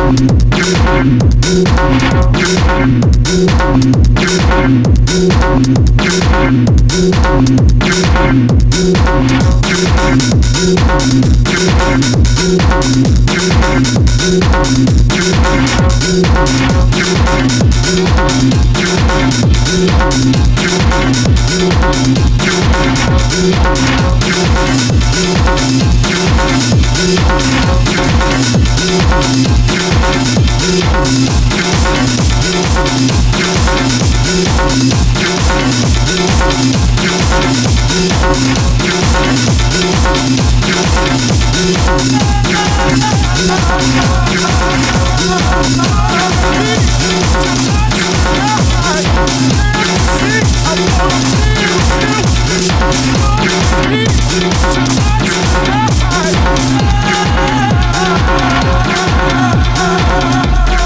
Thank you. you. Ah! love.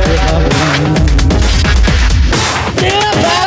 I've been,